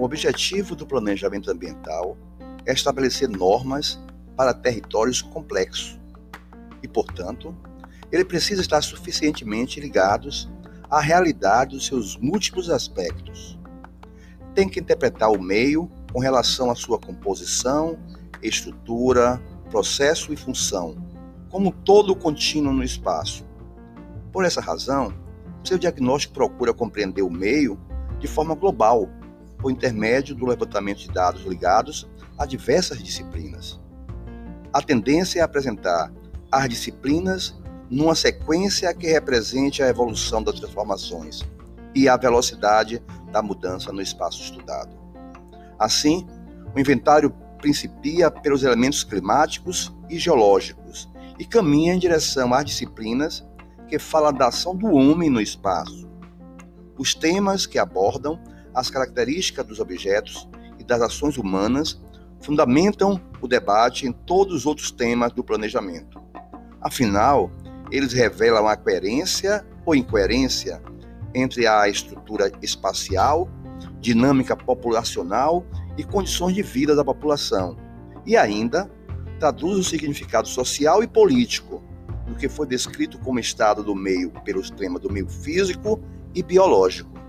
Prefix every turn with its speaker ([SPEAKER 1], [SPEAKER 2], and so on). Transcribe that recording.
[SPEAKER 1] O objetivo do planejamento ambiental é estabelecer normas para territórios complexos e, portanto, ele precisa estar suficientemente ligados à realidade dos seus múltiplos aspectos. Tem que interpretar o meio com relação à sua composição, estrutura, processo e função, como todo contínuo no espaço. Por essa razão, seu diagnóstico procura compreender o meio de forma global, por intermédio do levantamento de dados ligados a diversas disciplinas. A tendência é apresentar as disciplinas numa sequência que represente a evolução das transformações e a velocidade da mudança no espaço estudado. Assim, o inventário principia pelos elementos climáticos e geológicos e caminha em direção às disciplinas que falam da ação do homem no espaço. Os temas que abordam as características dos objetos e das ações humanas fundamentam o debate em todos os outros temas do planejamento. Afinal, eles revelam a coerência ou incoerência entre a estrutura espacial, dinâmica populacional e condições de vida da população, e ainda traduz o significado social e político do que foi descrito como estado do meio pelos temas do meio físico e biológico.